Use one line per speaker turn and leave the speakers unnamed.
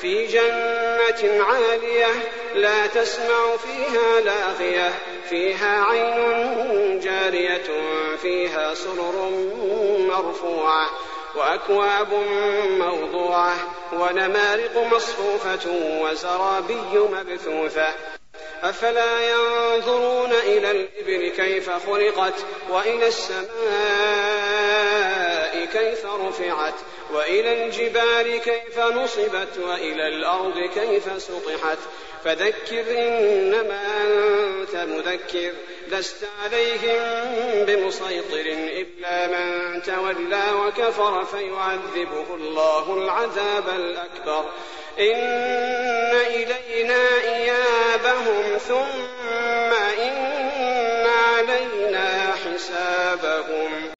في جنة عالية لا تسمع فيها لاغية فيها عين جارية فيها سرر مرفوعة وأكواب موضوعة ونمارق مصفوفة وزرابي مبثوثة. أفلا ينظرون إلى الإبل كيف خلقت وإلى السماء كيف رفعت وإلى الجبال كيف نصبت وإلى الأرض كيف سطحت فذكر إنما أنت مذكر لست عليهم بمسيطر إلا من تولى وكفر فيعذبه الله العذاب الأكبر إن إلينا إيابهم ثم إن علينا حسابهم